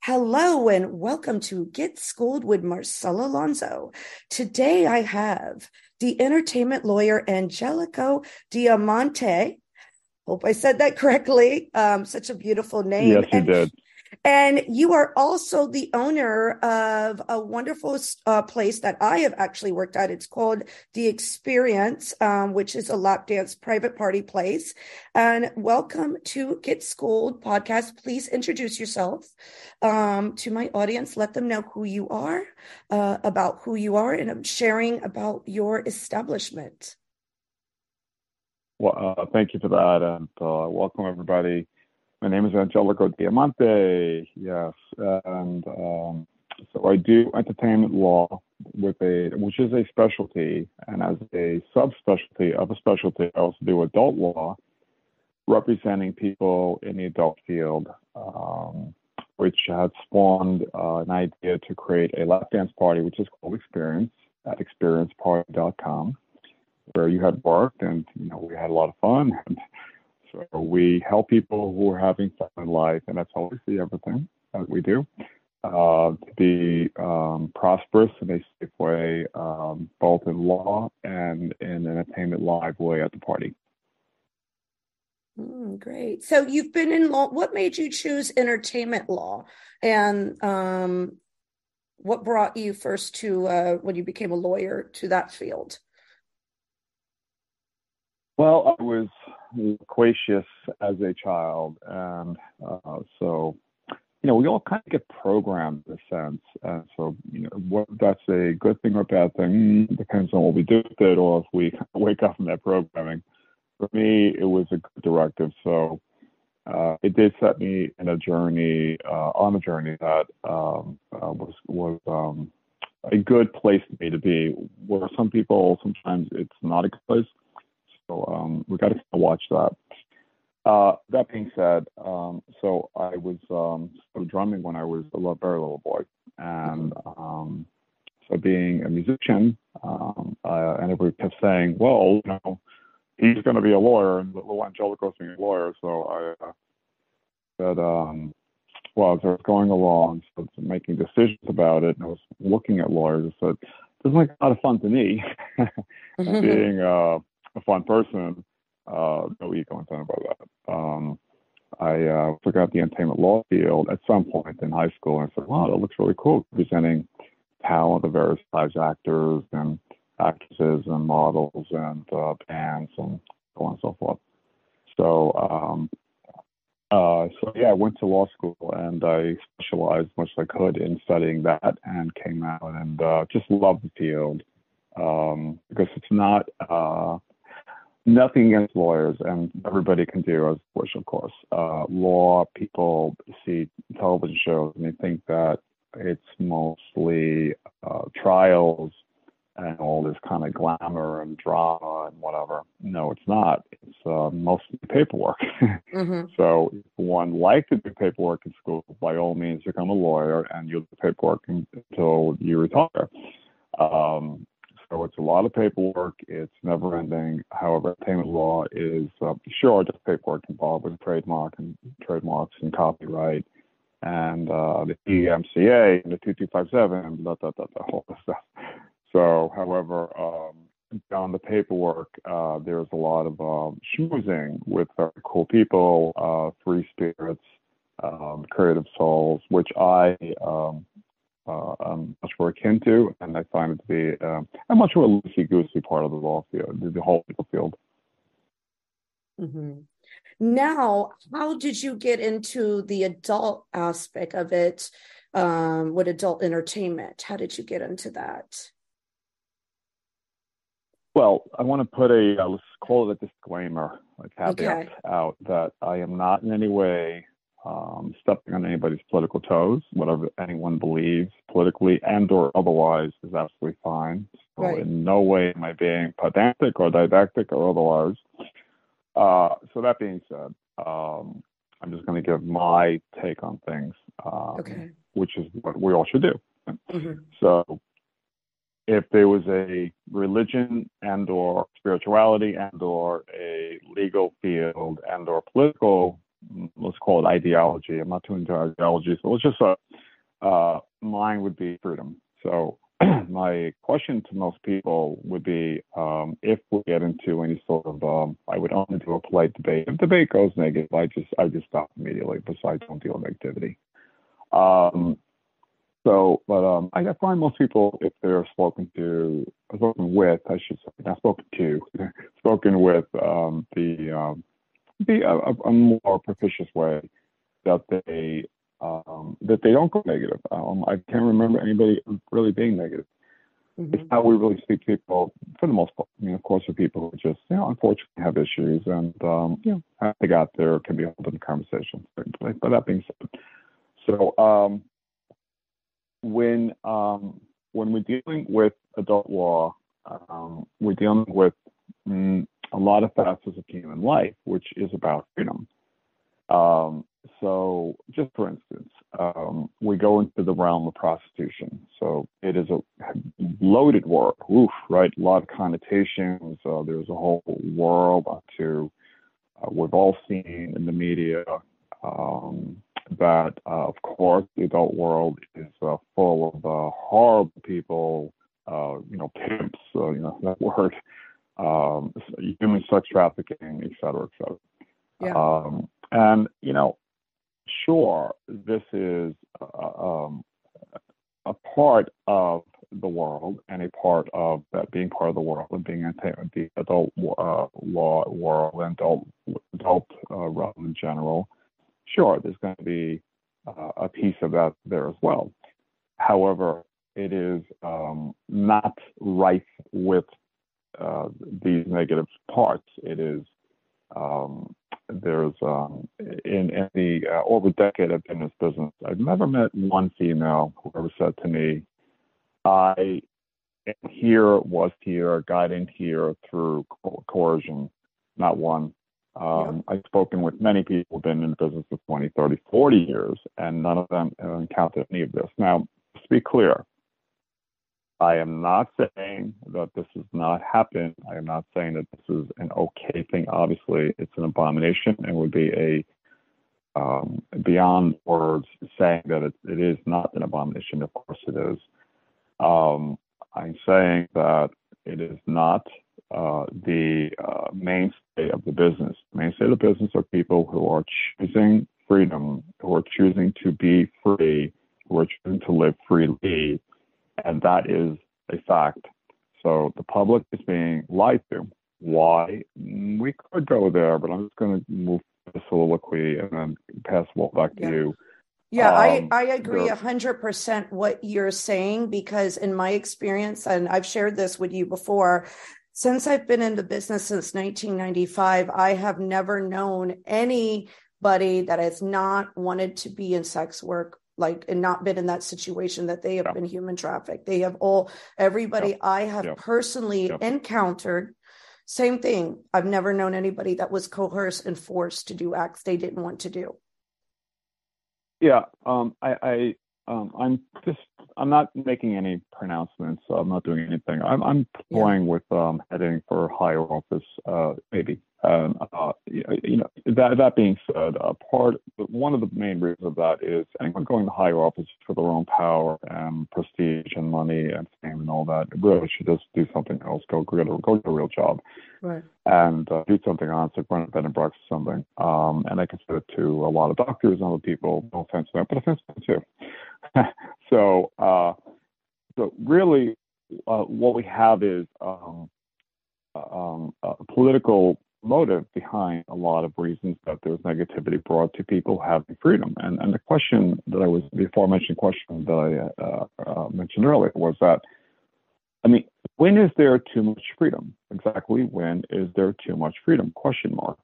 Hello and welcome to Get Schooled with Marcela Alonso. Today I have the entertainment lawyer Angelico Diamante. Hope I said that correctly. Um, such a beautiful name. Yes, you and did. And you are also the owner of a wonderful uh, place that I have actually worked at. It's called The Experience, um, which is a lap dance private party place. And welcome to Get Schooled podcast. Please introduce yourself um, to my audience. Let them know who you are, uh, about who you are, and sharing about your establishment. Well, uh, thank you for that, and uh, welcome everybody my name is Angelico Diamante. Yes, and um, so I do entertainment law with a, which is a specialty, and as a subspecialty of a specialty, I also do adult law, representing people in the adult field, um, which had spawned uh, an idea to create a lap dance party, which is called Experience at experienceparty.com, where you had worked, and you know we had a lot of fun. And, so we help people who are having fun in life, and that's how we see everything that we do, uh, to be um, prosperous in a safe way, um, both in law and in an entertainment live way at the party. Mm, great. So you've been in law. What made you choose entertainment law, and um, what brought you first to uh, when you became a lawyer to that field? Well, I was loquacious as a child, and uh, so you know we all kind of get programmed in a sense. And so you know what that's a good thing or a bad thing mm, depends on what we do with it, or if we wake up from that programming. For me, it was a good directive. So uh, it did set me in a journey uh, on a journey that um, uh, was was um, a good place for me to be. Where some people sometimes it's not a good place so um, we got to watch that. Uh, that being said, um, so I was um, drumming when I was a little, very little boy, and um, so being a musician, um, uh, and everybody kept saying, "Well, you know, he's going to be a lawyer," and little Angelico's being a lawyer. So I uh, said, um, well, as I was going along, so making decisions about it, and I was looking at lawyers, I said, "This is like a lot of fun to me." being uh, a fun person. Uh, no ego intended by that. Um, I uh, forgot the entertainment law field at some point in high school, and I said, "Wow, that looks really cool." Presenting talent of various types, actors and actresses and models and uh, bands and so on and so forth. So, um, uh, so yeah, I went to law school and I specialized as much as I could in studying that, and came out and uh, just loved the field um, because it's not uh, nothing against lawyers, and everybody can do as wish, of course. Uh, law people see television shows and they think that it's mostly uh, trials and all this kind of glamour and drama and whatever. No, it's not. It's uh, mostly paperwork. mm-hmm. So if one likes to do paperwork in school, by all means, become a lawyer and you'll do paperwork until you retire. Um, so it's a lot of paperwork. It's never ending. However, payment law is uh, sure just paperwork involved with trademark and trademarks and copyright and uh, the DMCA and the 2257 and blah, blah, blah, blah, this stuff. So, however, um, on the paperwork, uh, there's a lot of um, schmoozing with cool people, uh, free spirits, um, creative souls, which I um, uh, I'm much more akin to, and I find it to be um, a much more loosey goosey part of the field, the, whole field. Mm-hmm. Now, how did you get into the adult aspect of it um, with adult entertainment? How did you get into that? Well, I want to put a uh, let's call it a disclaimer, a caveat okay. out that I am not in any way um, stepping on anybody's political toes. Whatever anyone believes politically and or otherwise is absolutely fine. So right. in no way am I being pedantic or didactic or otherwise. Uh, so that being said, um, I'm just going to give my take on things, um, okay. which is what we all should do. Mm-hmm. So if there was a religion and or spirituality and or a legal field and or political let's call it ideology. I'm not too into ideology so it's just a uh, mine would be freedom. So my question to most people would be um, if we get into any sort of um, i would only do a polite debate. If debate goes negative i just i just stop immediately besides don't deal with negativity. Um, so, but um, I find most people, if they're spoken to, spoken with, I should say, not spoken to, spoken with um, the the a, a, more propitious way that they um, that they don't go negative. Um, I can't remember anybody really being negative. Mm-hmm. It's how we really speak to people for the most part. I mean, of course, for people who just, you know, unfortunately have issues and, um, you know, how they got there can be open conversation. But, but that being said, so um, when um, when we're dealing with adult law, um, we're dealing with mm, a lot of facets of human life, which is about freedom. Um, so, just for instance, um, we go into the realm of prostitution. So, it is a loaded word, oof, right? A lot of connotations. Uh, there's a whole world to uh, we've all seen in the media. Um, that, uh, of course, the adult world is uh, full of uh, horrible people, uh, you know, pimps, you know, that word, um, human sex trafficking, et cetera, et cetera. Yeah. Um, and, you know, sure, this is uh, um, a part of the world and a part of that being part of the world and being in the adult uh, law world and adult adult uh, realm in general sure, there's going to be uh, a piece of that there as well. However, it is um, not rife with uh, these negative parts. It is um, there's um, in, in the uh, over a decade I've been in this business, I've never met one female who ever said to me, "I am here, was here, guiding here through co- coercion." Not one. Um, I've spoken with many people who've been in the business for 20, 30, 40 years, and none of them have encountered any of this. Now, to be clear, I am not saying that this has not happened. I am not saying that this is an okay thing. Obviously, it's an abomination and would be a um, beyond words saying that it, it is not an abomination. Of course, it is. Um, I'm saying that it is not uh, the uh, mainstay of the business. The mainstay of the business are people who are choosing freedom, who are choosing to be free, who are choosing to live freely, and that is a fact. So the public is being lied to. Why? We could go there, but I'm just going to move the soliloquy and then pass the ball back to yeah. you. Yeah, um, I, I agree a hundred percent what you're saying because in my experience, and I've shared this with you before, since I've been in the business since 1995, I have never known anybody that has not wanted to be in sex work like and not been in that situation that they have yeah. been human trafficked they have all everybody i have personally encountered same thing i've never known anybody that was coerced and forced to do acts they didn't want to do yeah um, I, I um, I'm just I'm not making any pronouncements. So I'm not doing anything. I'm I'm toying yeah. with um, heading for higher office, uh, maybe. Um, uh, you know, that that being said, uh, part one of the main reasons of that is anyone going to higher office for their own power and prestige and money and fame and all that really should just do something else. Go get a go get a real job, right? And uh, do something honest, like run a bed and breakfast or something. Um, and I can say it to a lot of doctors and other people. No offense to them, but offense to them too. so, uh, so really, uh, what we have is um, um, a political motive behind a lot of reasons that there's negativity brought to people having freedom. And and the question that I was before I mentioned question that I uh, uh, mentioned earlier was that I mean, when is there too much freedom? Exactly when is there too much freedom? Question mark.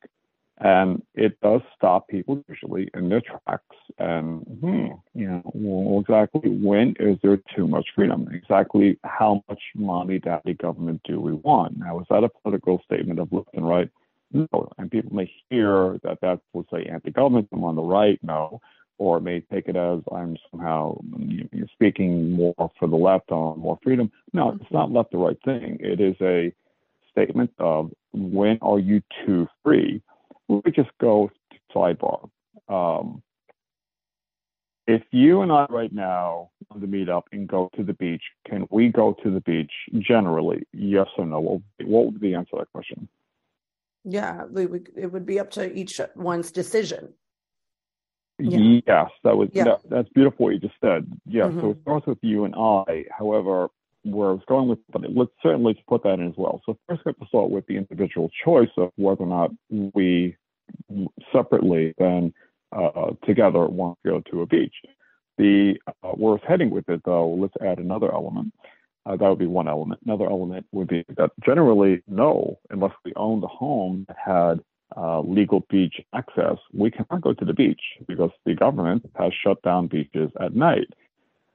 And it does stop people usually in their tracks. And hmm, you know, well, exactly when is there too much freedom? Exactly how much mommy daddy government do we want? Now, is that a political statement of left and right? No. And people may hear that that will say anti-government. I'm on the right. No. Or may take it as I'm somehow speaking more for the left on more freedom. No, it's not left the right thing. It is a statement of when are you too free? Let me just go to sidebar. Um, if you and I right now want to meet up and go to the beach, can we go to the beach generally? Yes or no? What, what would be the answer to that question? Yeah, we would, it would be up to each one's decision. Yeah. Yes, that was yeah. that, that's beautiful what you just said. Yeah, mm-hmm. so it starts with you and I. However, where I was going with, but let's certainly put that in as well. So first, we have to start with the individual choice of whether or not we separately then uh, together want to go to a beach. The uh, where it's heading with it, though, let's add another element. Uh, that would be one element. Another element would be that generally, no, unless we owned a home that had uh, legal beach access, we cannot go to the beach because the government has shut down beaches at night.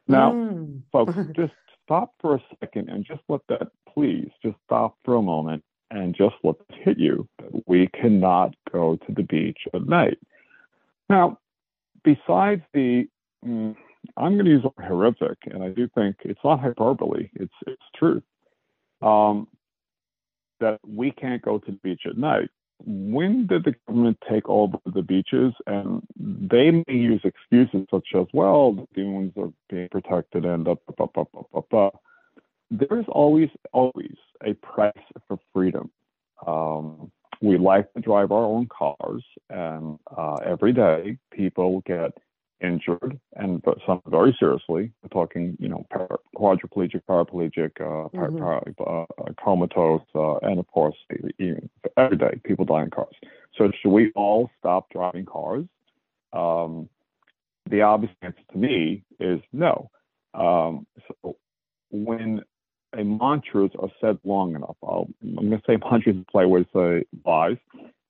Now, mm. folks, just stop for a second and just let that, please, just stop for a moment and just let this hit you. that We cannot go to the beach at night. Now, besides the mm, I'm going to use horrific, and I do think it's not hyperbole; it's it's truth. Um, that we can't go to the beach at night. When did the government take over the beaches? And they may use excuses such as, "Well, the dunes are being protected," and up, up, up, up, up, up. There is always, always a price for freedom. Um, we like to drive our own cars, and uh, every day people get injured and but some very seriously. We're talking, you know, para- quadriplegic, paraplegic, uh, mm-hmm. para- uh, comatose, uh, and of course, even every day people die in cars. So should we all stop driving cars? Um, the obvious answer to me is no. Um, so when a mantras are said long enough, I'll, I'm going to say mantras is a play way to say lies.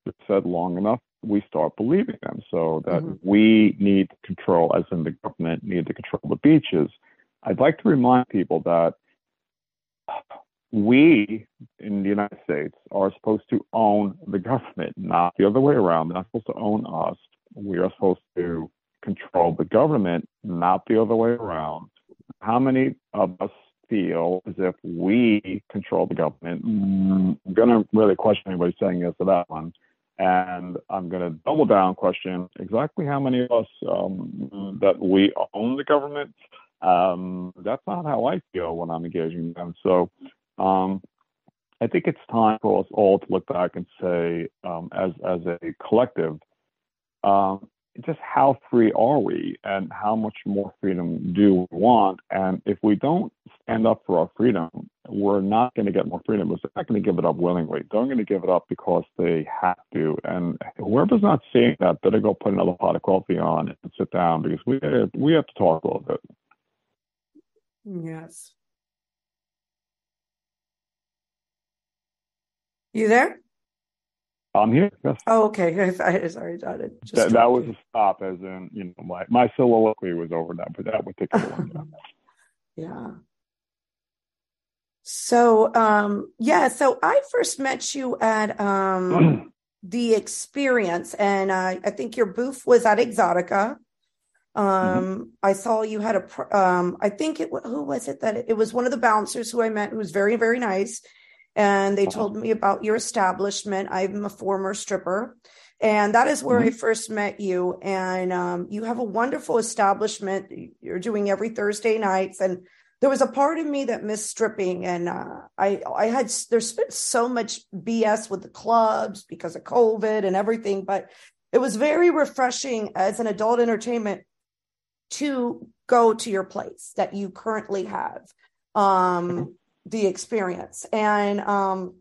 It's said long enough, we start believing them. So that mm-hmm. we need control, as in the government need to control the beaches. I'd like to remind people that we in the United States are supposed to own the government, not the other way around. They're not supposed to own us. We are supposed to control the government, not the other way around. How many of us feel as if we control the government? I'm going to really question anybody saying yes to that one. And I'm going to double down question exactly how many of us um, that we own the government. Um, that's not how I feel when I'm engaging them. So um, I think it's time for us all to look back and say, um, as as a collective, um, just how free are we and how much more freedom do we want? And if we don't stand up for our freedom, we're not going to get more freedom. We're not going to give it up willingly. They're going to give it up because they have to. And whoever's not seeing that, better go put another pot of coffee on and sit down because we we have to talk a little bit. Yes. You there? I'm here. Yes. Oh, okay. I, sorry, John. That, that was a stop, as in, you know, my, my soliloquy was over now but that particular one. yeah. So, um, yeah, so I first met you at um, the experience, and uh, I think your booth was at Exotica. Um, mm-hmm. I saw you had a, um, I think it, who was it that it, it was one of the bouncers who I met who was very, very nice and they uh-huh. told me about your establishment. I'm a former stripper. And that is where mm-hmm. I first met you. And um, you have a wonderful establishment. You're doing every Thursday nights. And there was a part of me that missed stripping. And uh, I, I had, there's been so much BS with the clubs because of COVID and everything. But it was very refreshing as an adult entertainment to go to your place that you currently have um, the experience. And um,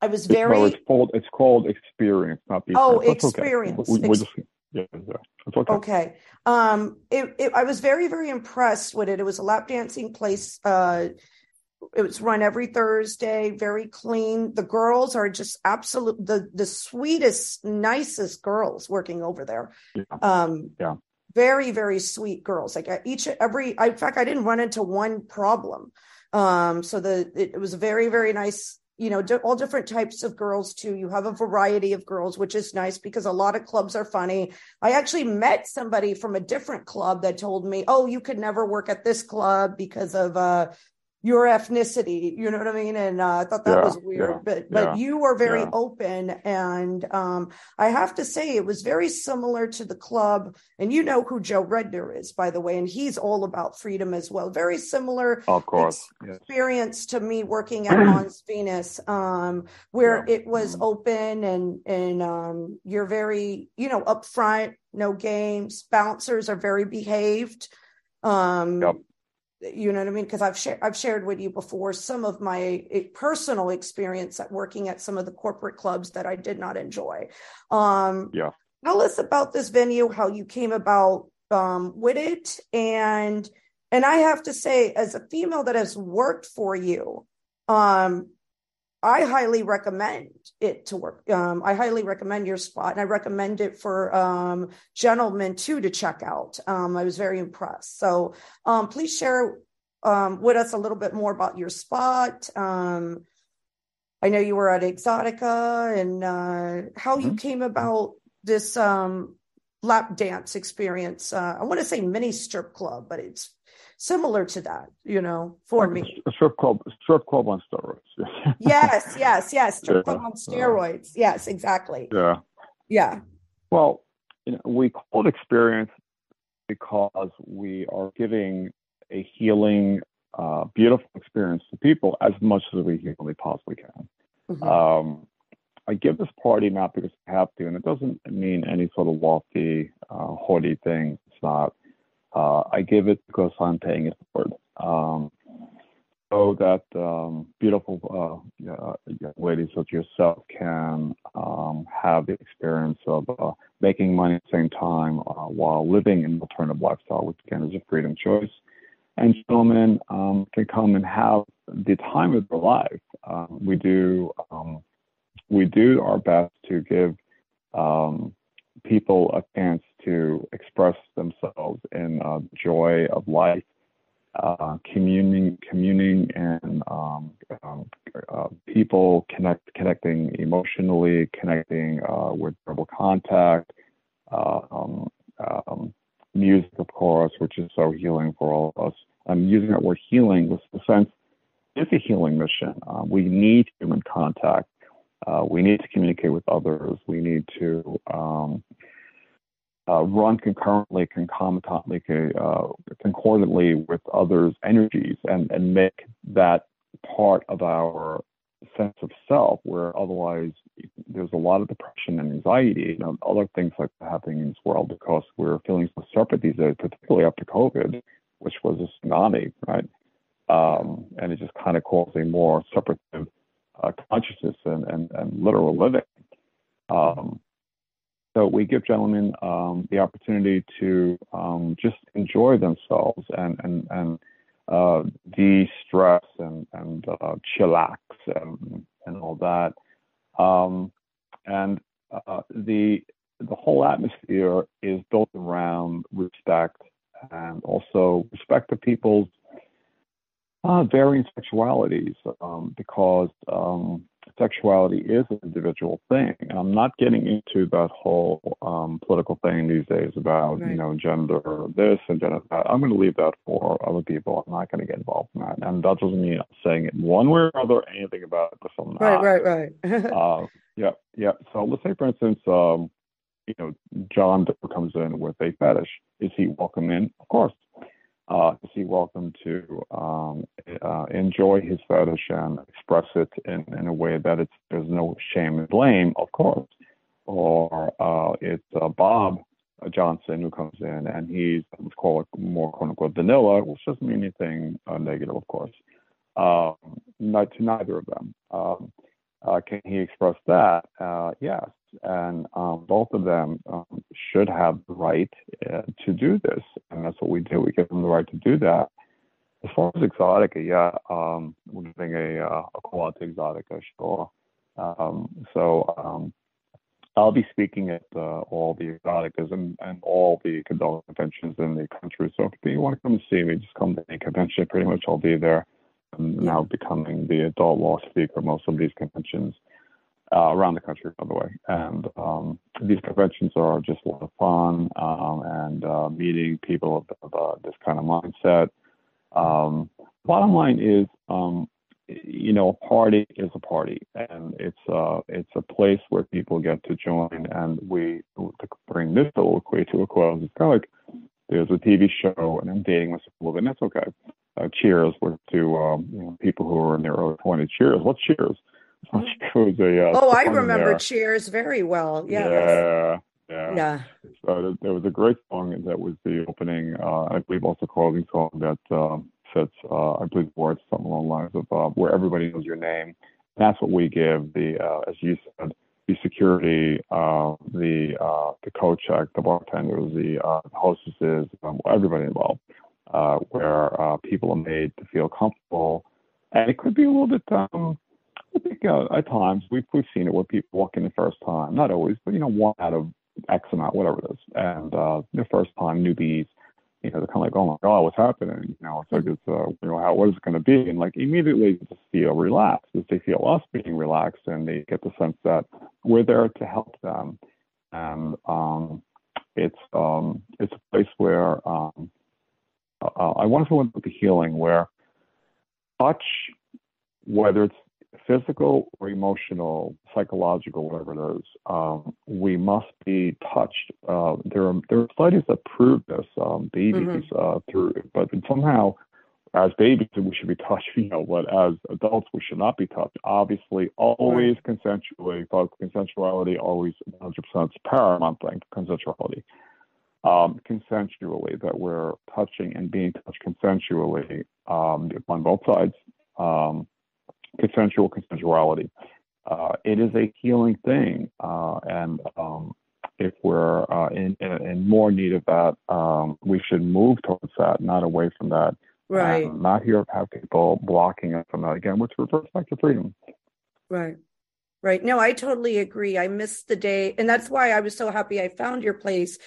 I was very. Well, it's called it's called experience, not the. Oh, experience. Okay. Just, yeah, yeah, okay. Okay. Um, it, it, I was very very impressed with it. It was a lap dancing place. Uh, it was run every Thursday, very clean. The girls are just absolute the the sweetest, nicest girls working over there. Yeah. Um, yeah. Very very sweet girls. Like each every. I, in fact, I didn't run into one problem. Um, so the it, it was very very nice you know, all different types of girls too. You have a variety of girls, which is nice because a lot of clubs are funny. I actually met somebody from a different club that told me, "Oh, you could never work at this club because of uh, your ethnicity you know what i mean and uh, i thought that yeah, was weird yeah, but but yeah, you were very open and um, i have to say it was very similar to the club and you know who joe redner is by the way and he's all about freedom as well very similar of course experience yes. to me working at mons venus um, where it was mm-hmm. open and and um, you're very you know upfront no games bouncers are very behaved um, yep you know what I mean? Because I've shared I've shared with you before some of my eh, personal experience at working at some of the corporate clubs that I did not enjoy. Um, yeah. Tell us about this venue, how you came about um, with it, and and I have to say, as a female that has worked for you, um, I highly recommend it to work. Um, I highly recommend your spot, and I recommend it for um, gentlemen too to check out. Um, I was very impressed. So um, please share um, with us a little bit more about your spot. Um, I know you were at Exotica, and uh, how mm-hmm. you came about this lap dance experience. Uh, I want to say mini strip club, but it's similar to that, you know, for me. Strip club, strip club on steroids. yes, yes, yes. Strip yeah. club on steroids. yes, exactly. Yeah. Yeah. Well, you know, we call it experience because we are giving a healing, uh, beautiful experience to people as much as we humanly possibly can. Mm-hmm. Um, I give this party not because I have to, and it doesn't mean any sort of lofty, uh, haughty thing. It's not. Uh, I give it because I'm paying it forward. Um, so that um, beautiful uh, ladies such yourself can um, have the experience of uh, making money at the same time uh, while living an alternative lifestyle, which again is a freedom choice. And gentlemen um, can come and have the time of their life. Um, we do um, we do our best to give um, people a chance to express themselves in uh, joy of life, uh, communing, communing, and um, um, uh, people connect, connecting emotionally, connecting uh, with verbal contact, um, um, music, of course, which is so healing for all of us. I'm using that word healing with the sense it's a healing mission. Uh, we need human contact. Uh, we need to communicate with others. We need to um, uh, run concurrently, concomitantly, uh, concordantly with others' energies and, and make that part of our sense of self, where otherwise there's a lot of depression and anxiety and other things like happening in this world because we're feeling so separate these days, particularly after COVID, which was a tsunami, right? Um, and it just kind of caused a more separative uh, consciousness and, and, and literal living. Um, so we give gentlemen um, the opportunity to um, just enjoy themselves and and and uh, de-stress and and uh, chillax and and all that. Um, and uh, the the whole atmosphere is built around respect and also respect of people's uh, varying sexualities um, because um, sexuality is an individual thing. And I'm not getting into that whole um, political thing these days about, right. you know, gender this and gender that. I'm going to leave that for other people. I'm not going to get involved in that. And that doesn't mean I'm saying it one way or another, anything about it, I'm not. Right, right, right. uh, yeah, yeah. So let's say, for instance, um, you know, John comes in with a fetish. Is he welcome in? Of course. Uh, is he welcome to um, uh, enjoy his fetish and express it in, in a way that it's there's no shame and blame? Of course. Or uh, it's uh, Bob Johnson who comes in and he's let's call it more quote unquote vanilla, which doesn't mean anything uh, negative, of course. Um, not to neither of them. Um, uh, can he express that? Uh, yes. And um, both of them um, should have the right uh, to do this. And that's what we do. We give them the right to do that. As far as Exotica, yeah, um, we're giving a, uh, a call out to Exotica, sure. Um, so um, I'll be speaking at uh, all the Exoticas and, and all the Cadella conventions in the country. So if you want to come and see me, just come to any convention. Pretty much I'll be there. I'm now becoming the adult law speaker at most of these conventions uh, around the country, by the way. And um, these conventions are just a lot of fun um, and uh, meeting people of, of uh, this kind of mindset. Um, bottom line is, um, you know, a party is a party, and it's uh, it's a place where people get to join. And we to bring this soliloquy to a close. It's kind of like there's a TV show, and I'm dating bit, and that's okay uh, Cheers with to um, you know, people who are in their early 20s. Cheers. What's Cheers? Uh, oh, I remember there. Cheers very well. Yeah. Yeah. Yeah. yeah. So there was a great song that was the opening, uh, I believe also closing song that um, fits, uh, I believe, words something along the lines of uh, where everybody knows your name. That's what we give the, uh, as you said, the security, uh, the uh, the coach check, the bartenders, the uh, hostesses, um, everybody involved uh, where uh, people are made to feel comfortable. And it could be a little bit, um, I think uh, at times we've, we've seen it where people walk in the first time, not always, but, you know, one out of X amount, whatever it is. And uh, the first time newbies, you know, they're kind of like, oh my God, what's happening? You know, it's like, it's, uh, you know, how, what is it going to be? And like immediately just feel relaxed as they feel us being relaxed and they get the sense that we're there to help them. And um, it's, um, it's a place where, um, uh, I want to talk about the healing where touch, whether it's physical or emotional, psychological, whatever it is, um, we must be touched. Uh, there are there are studies that prove this. Um, babies mm-hmm. uh, through, but somehow, as babies, we should be touched. You know, but as adults, we should not be touched. Obviously, always right. consensually. Folks, consensuality always 100% paramount thing. Consensuality um, consensually, that we're touching and being touched consensually um, on both sides. Um, consensual consensuality. Uh, it is a healing thing, uh, and um, if we're uh, in, in, more need of that, um, we should move towards that, not away from that. Right. Um, not here have people blocking us from that again, which refers back to freedom. Right. Right. No, I totally agree. I missed the day. And that's why I was so happy I found your place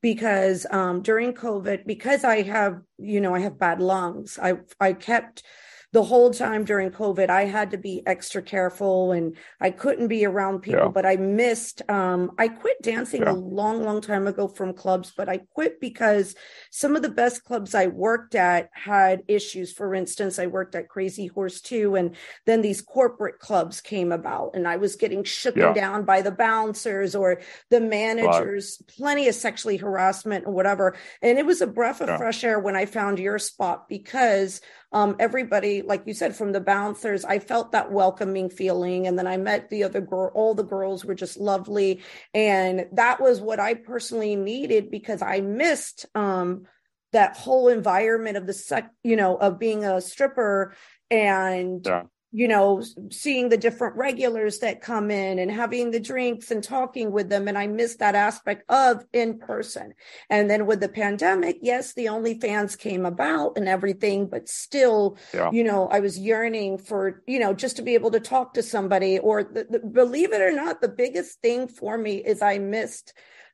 because um, during COVID, because I have, you know, I have bad lungs, I I kept the whole time during COVID, I had to be extra careful and I couldn't be around people, yeah. but I missed, um, I quit dancing yeah. a long, long time ago from clubs, but I quit because some of the best clubs I worked at had issues. For instance, I worked at Crazy Horse too. And then these corporate clubs came about and I was getting shooken yeah. down by the bouncers or the managers, right. plenty of sexually harassment and whatever. And it was a breath of fresh air when I found your spot because um, everybody, like you said, from the bouncers, I felt that welcoming feeling. And then I met the other girl, all the girls were just lovely. And that was what I personally needed because I missed, um, that whole environment of the sec, you know, of being a stripper and yeah you know, seeing the different regulars that come in and having the drinks and talking with them. And I miss that aspect of in person. And then with the pandemic, yes, the OnlyFans came about and everything, but still, yeah. you know, I was yearning for, you know, just to be able to talk to somebody or the, the, believe it or not, the biggest thing for me is I missed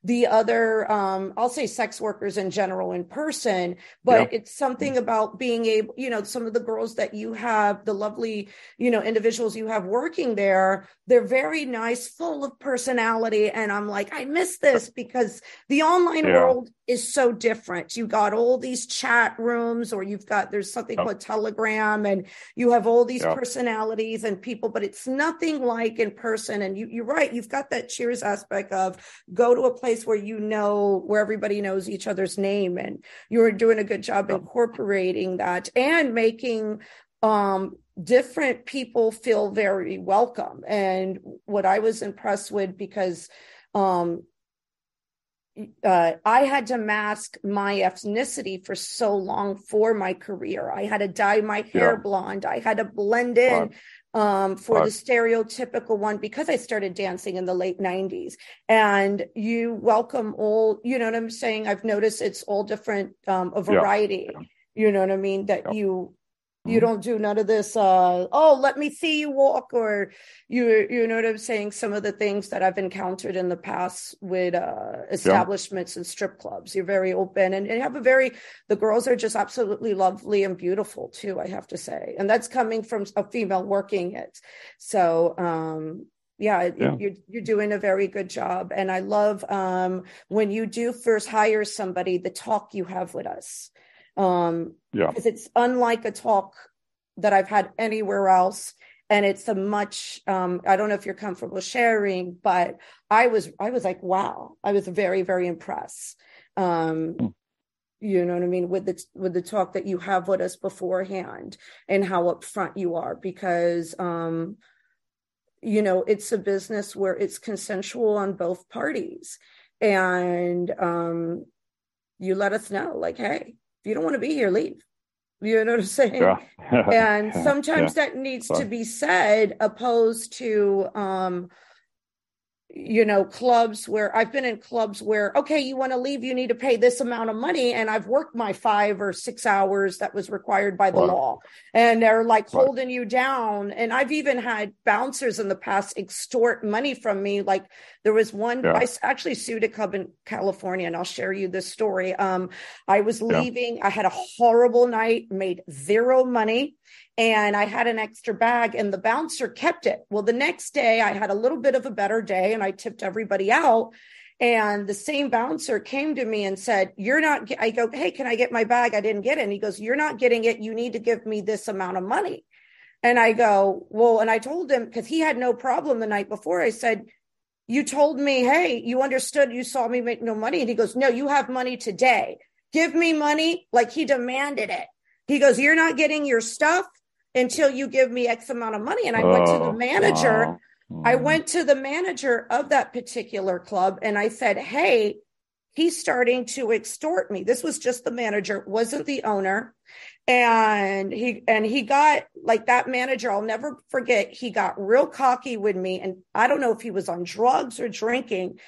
the other um i'll say sex workers in general in person but it's something about being able you know some of the girls that you have the lovely you know individuals you have working there they're very nice full of personality and i'm like i miss this because the online yeah. world is so different. You got all these chat rooms, or you've got there's something called Telegram, and you have all these personalities and people, but it's nothing like in person. And you, you're right, you've got that cheers aspect of go to a place where you know where everybody knows each other's name, and you're doing a good job incorporating that and making um different people feel very welcome. And what I was impressed with because um, uh, I had to mask my ethnicity for so long for my career. I had to dye my hair yeah. blonde. I had to blend in um, for the stereotypical one because I started dancing in the late 90s. And you welcome all, you know what I'm saying? I've noticed it's all different, um, a variety. Yeah. You know what I mean? That you you mm-hmm. don't do none of this uh oh let me see you walk or you you know what i'm saying? Some of the things that i've encountered in the past with uh establishments yeah. and strip clubs. You're very open and, and have a very the girls are just absolutely lovely and beautiful too i have to say. And that's coming from a female working it. So um yeah, yeah, you're you're doing a very good job. And i love um when you do first hire somebody the talk you have with us um, yeah. Because it's unlike a talk that I've had anywhere else. And it's a much, um, I don't know if you're comfortable sharing, but I was, I was like, wow, I was very, very impressed. Um, mm. You know what I mean with the with the talk that you have with us beforehand and how upfront you are because um, you know it's a business where it's consensual on both parties and um, you let us know like hey you don't want to be here, leave. You know what I'm saying? Yeah. and sometimes yeah. that needs to be said, opposed to um, you know clubs where i've been in clubs where okay you want to leave you need to pay this amount of money and i've worked my five or six hours that was required by the law and they're like holding you down and i've even had bouncers in the past extort money from me like there was one yeah. i actually sued a club in california and i'll share you this story um i was leaving yeah. i had a horrible night made zero money and I had an extra bag and the bouncer kept it. Well, the next day I had a little bit of a better day and I tipped everybody out. And the same bouncer came to me and said, You're not, I go, Hey, can I get my bag? I didn't get it. And he goes, You're not getting it. You need to give me this amount of money. And I go, Well, and I told him because he had no problem the night before. I said, You told me, Hey, you understood you saw me make no money. And he goes, No, you have money today. Give me money. Like he demanded it. He goes, You're not getting your stuff until you give me X amount of money. And I oh, went to the oh, manager. Wow. I hmm. went to the manager of that particular club and I said, Hey, he's starting to extort me. This was just the manager, wasn't the owner. And he and he got like that manager, I'll never forget, he got real cocky with me. And I don't know if he was on drugs or drinking,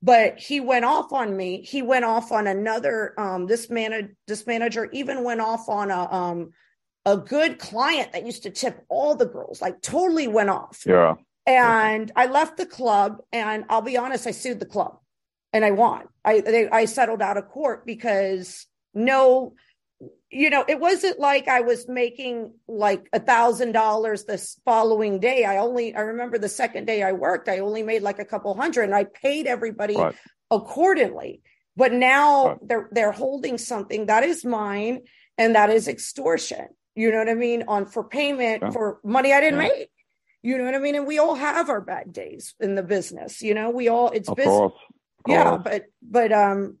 but he went off on me. He went off on another um this man this manager even went off on a um a good client that used to tip all the girls, like totally went off. Yeah. And I left the club, and I'll be honest, I sued the club, and I won. I they, I settled out of court because no, you know, it wasn't like I was making like a thousand dollars this following day. I only I remember the second day I worked, I only made like a couple hundred, and I paid everybody right. accordingly. But now right. they're they're holding something that is mine, and that is extortion you know what I mean, on for payment yeah. for money I didn't yeah. make. You know what I mean? And we all have our bad days in the business. You know, we all it's of business. Course. Yeah, but but um,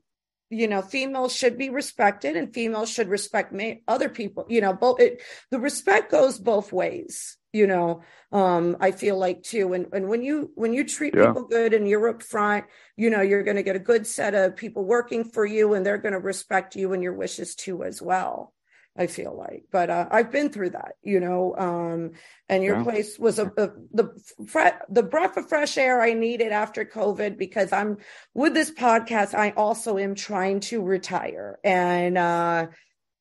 you know, females should be respected, and females should respect me, other people. You know, both it, the respect goes both ways. You know, um, I feel like too, and and when you when you treat yeah. people good and you're up front, you know, you're going to get a good set of people working for you, and they're going to respect you and your wishes too as well. I feel like, but uh, I've been through that, you know. Um, and your yeah. place was a, a the fre- the breath of fresh air I needed after COVID because I'm with this podcast. I also am trying to retire, and uh,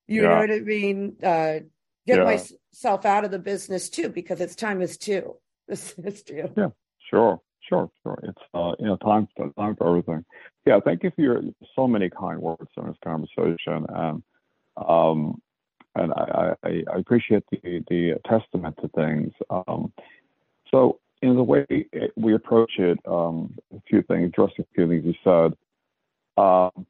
you yeah. know what I mean. Uh, get yeah. myself out of the business too because it's time is too. It's, it's. Yeah, sure, sure, sure. It's uh, you know time for time for everything. Yeah, thank you for your so many kind words in this conversation and. Um, and I, I, I appreciate the the testament to things. Um, so in the way we approach it, um, a few things, addressing a few things you said. Um,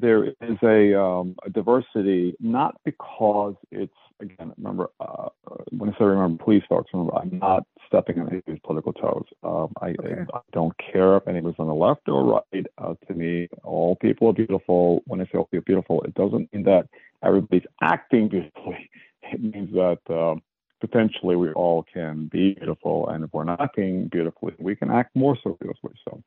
there is a, um, a diversity, not because it's again. Remember, uh, when I say remember, please, folks, remember, I'm not stepping on anybody's political toes. Um, I, okay. I, I, don't care if anybody's on the left or right. Uh, to me, all people are beautiful. When I say all people are beautiful, it doesn't mean that everybody's acting beautifully. It means that um, potentially we all can be beautiful, and if we're not being beautifully, we can act more so beautifully. So,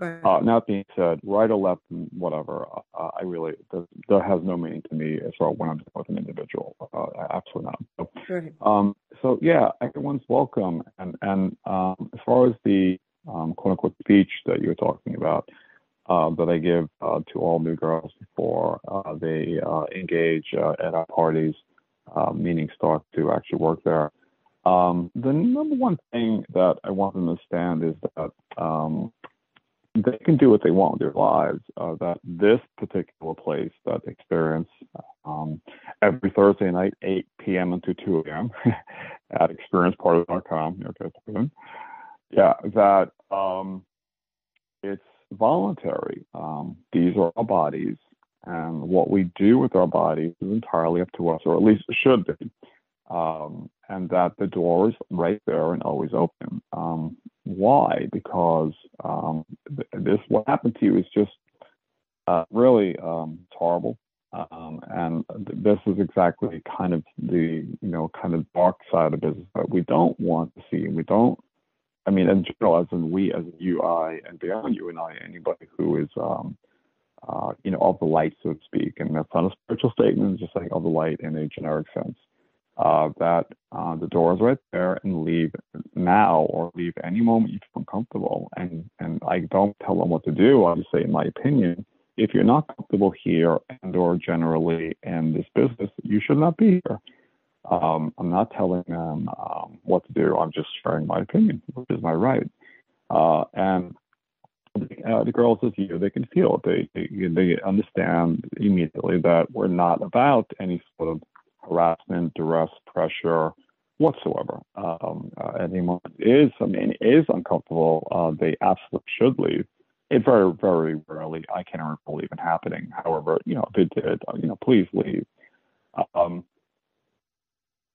right. uh, now that being said, right or left, whatever, uh, I really that, that, has no meaning to me as far as when I'm with an individual. Uh, absolutely not. So, right. um, so yeah, everyone's welcome, and and um, as far as the um, quote unquote speech that you're talking about. Uh, that I give uh, to all new girls before uh, they engage at our parties uh, meaning start to actually work there. Um, the number one thing that I want them to understand is that um, they can do what they want with their lives. Uh, that this particular place that experience um, every Thursday night, 8 p.m. until 2 a.m. at experienceparty.com. Okay, yeah, that um, it's voluntary. Um, these are our bodies. And what we do with our bodies is entirely up to us, or at least it should be. Um, and that the door is right there and always open. Um, why? Because um, th- this what happened to you is just uh, really um, horrible. Um, and th- this is exactly kind of the you know kind of dark side of business that we don't want to see. We don't. I mean, in general, as in we, as you, I, and beyond you and I, anybody who is um, uh, you know, of the light, so to speak. And that's not a spiritual statement, just like of the light in a generic sense. Uh, that uh, the door is right there and leave now or leave any moment you feel uncomfortable. And, and I don't tell them what to do. I just say, in my opinion, if you're not comfortable here and or generally in this business, you should not be here. Um, I'm not telling them um, what to do. I'm just sharing my opinion, which is my right. Uh, and uh, the girls as you, they can feel it. They, they they understand immediately that we're not about any sort of harassment, duress, pressure whatsoever. Um, uh, anyone is, I mean, is uncomfortable, uh, they absolutely should leave. It very, very rarely, I can't recall even happening. However, you know, if it did, uh, you know, please leave. Um,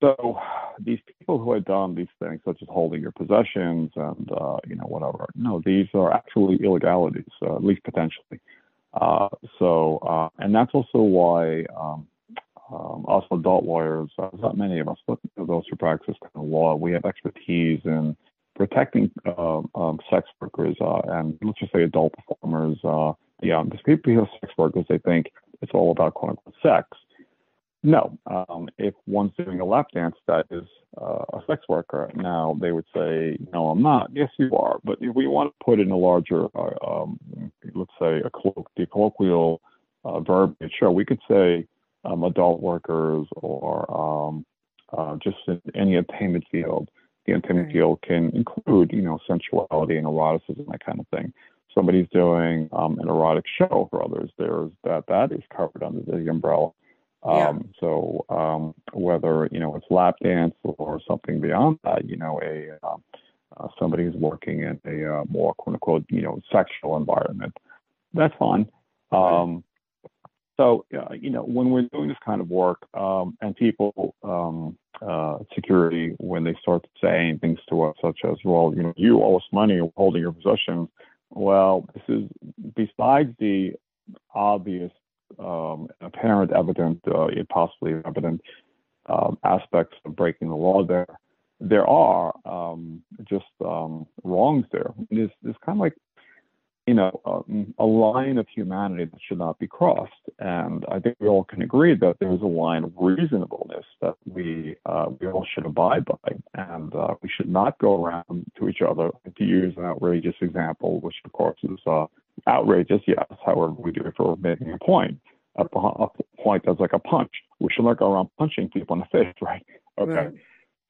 so these people who had done these things, such as holding your possessions and uh, you know whatever, no, these are actually illegalities, uh, at least potentially. Uh, so, uh, and that's also why um, um, us adult lawyers, uh, not many of us, but those who practice kind of law, we have expertise in protecting uh, um, sex workers uh, and let's just say adult performers. Uh, yeah, because people who are sex workers, they think it's all about quote unquote sex. No, um, if one's doing a lap dance that is uh, a sex worker, now they would say, no, I'm not. Yes, you are. But if we want to put in a larger, uh, um, let's say, a colloquial, the colloquial uh, verbiage, sure, we could say um, adult workers or um, uh, just in any entertainment field. The entertainment field can include, you know, sensuality and eroticism, that kind of thing. Somebody's doing um, an erotic show for others. There's that that is covered under the umbrella yeah. Um, so um, whether you know it's lap dance or something beyond that, you know, a uh, uh, somebody who's working in a uh, more quote unquote you know sexual environment, that's fine. Um, so you know when we're doing this kind of work, um, and people um, uh, security when they start saying things to us such as, well, you know, you owe us money, holding your possessions. Well, this is besides the obvious um, apparent evident, uh, possibly evident um, aspects of breaking the law there. There are um, just um, wrongs there. It's, it's kind of like, you know, um, a line of humanity that should not be crossed. And I think we all can agree that there's a line of reasonableness that we uh, we all should abide by, and uh, we should not go around to each other to use an outrageous example, which of course is uh, outrageous, yes. However, we do it for making a point. A, a point that's like a punch. We should not go around punching people in the face, right? Okay. Right.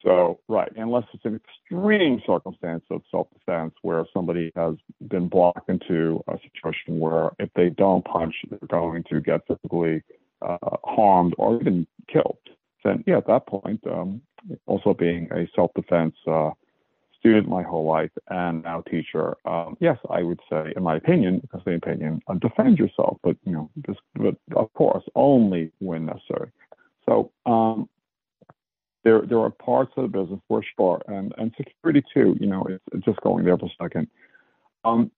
So, right, unless it's an extreme circumstance of self-defense where somebody has been blocked into a situation where if they don't punch, they're going to get physically uh, harmed or even killed. Then, yeah, at that point, um, also being a self-defense uh, student my whole life and now teacher, um, yes, I would say, in my opinion, because the opinion, uh, defend yourself, but you know, just, but of course, only when necessary. So um, there there are parts of the business for sure, and and security too. You know, it's, just going there for a second. Um,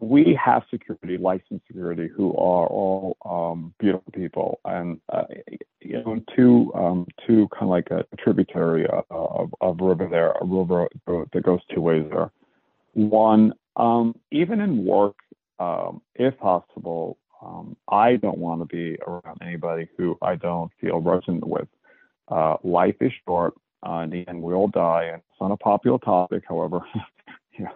we have security, licensed security, who are all um, beautiful people, and uh, you know, two um, two kind of like a tributary of, of river there, a river that goes two ways there. One, um, even in work, um, if possible, um, I don't want to be around anybody who I don't feel resonant with. Uh, life is short. Uh, we all die, and it's not a popular topic. However, yeah,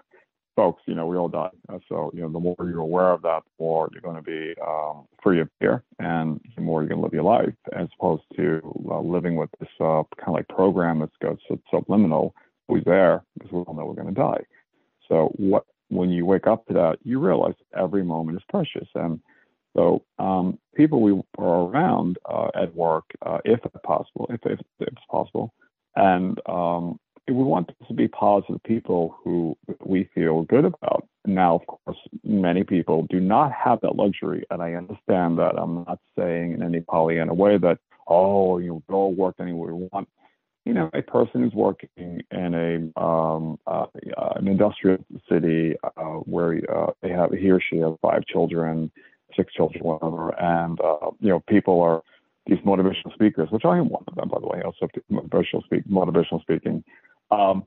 folks, you know, we all die. Uh, so, you know, the more you're aware of that, the more you're going to be um, free of fear and the more you're going to live your life as opposed to uh, living with this uh, kind of like program that's got so subliminal, who's there because we all know we're going to die. So, what when you wake up to that, you realize every moment is precious. And so, um, people we are around uh, at work, uh, if possible, if, if, if it's possible, and um, we want to be positive people who we feel good about. Now, of course, many people do not have that luxury, and I understand that. I'm not saying in any Pollyanna way that, oh, you know, work anywhere you want. You know, a person who's working in a um, uh, an industrial city uh, where uh, they have he or she has five children, six children, whatever, and uh, you know, people are these motivational speakers, which I am one of them, by the way. I Also, motivational speak, motivational speaking um,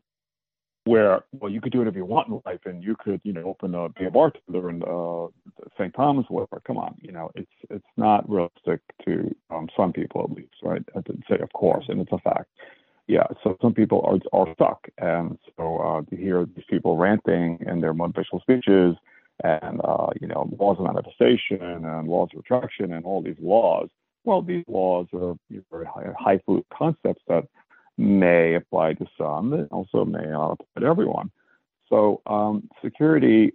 where well you could do whatever you want in life and you could you know open a be a bartender in uh, St. Thomas whatever. Come on, you know it's it's not realistic to um, some people at least, right? I didn't say of course, and it's a fact. Yeah, so some people are are stuck, and so uh, to hear these people ranting in their motivational speeches and uh, you know laws of manifestation and laws of attraction and all these laws. Well, these laws are very high, highfalutin concepts that may apply to some, it also may not apply to everyone. So um, security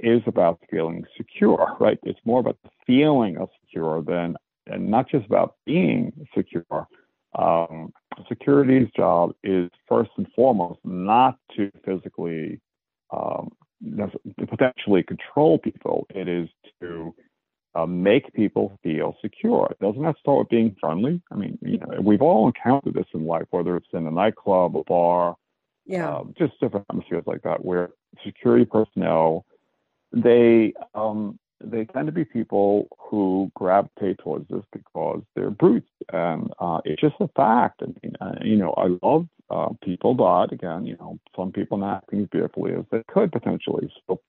is about feeling secure, right? It's more about the feeling of secure than, and not just about being secure. Um, security's job is first and foremost not to physically um, potentially control people. It is to uh, make people feel secure. Doesn't that start with being friendly? I mean, you know, we've all encountered this in life, whether it's in a nightclub, a bar, yeah, uh, just different atmospheres like that, where security personnel they um, they tend to be people who gravitate towards this because they're brutes, and uh, it's just a fact. I mean, uh, you know, I love uh, people, but again, you know, some people not acting as beautifully as they could potentially. So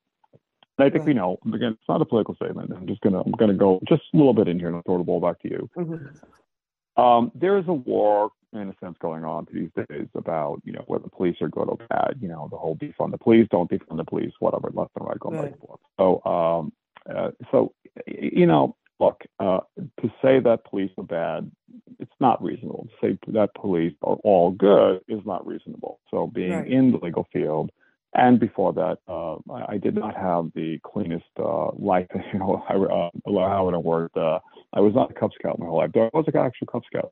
I think we know. Again, it's not a political statement. I'm just gonna I'm gonna go just a little bit in here and I'll throw the ball back to you. Mm-hmm. Um, there is a war in a sense going on these days about you know whether the police are good or bad. You know the whole defund the police, don't defund the police, whatever, left and right, going right. back and forth. So um, uh, so you know, look, uh, to say that police are bad, it's not reasonable. To say that police are all good is not reasonable. So being right. in the legal field and before that, uh, I did not have the cleanest uh, life. You know, I, uh, how it worked. Uh, I was not a Cub Scout my whole life. I was an actual Cub Scout.